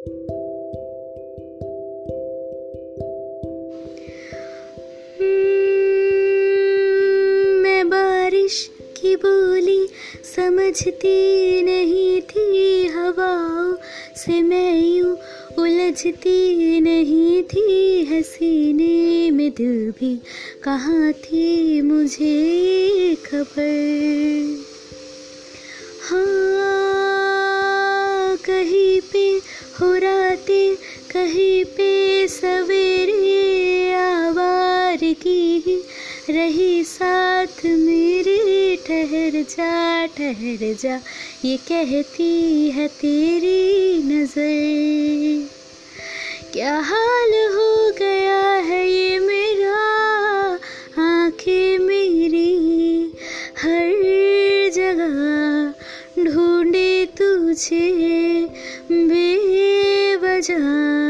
मैं बारिश की बोली समझती नहीं थी हवाओं से मैं यूँ उलझती नहीं थी। हसीने में दिल भी कहाँ थी मुझे खबर? हाँ हो कहीं पे सवेरे आवार की रही साथ मेरे ठहर जा ठहर जा। ये कहती है तेरी नज़र। क्या हाल हो गया है ये मेरा? आँखें मेरी हर जगह ढूंढे तुझे। बेवजह ये मैं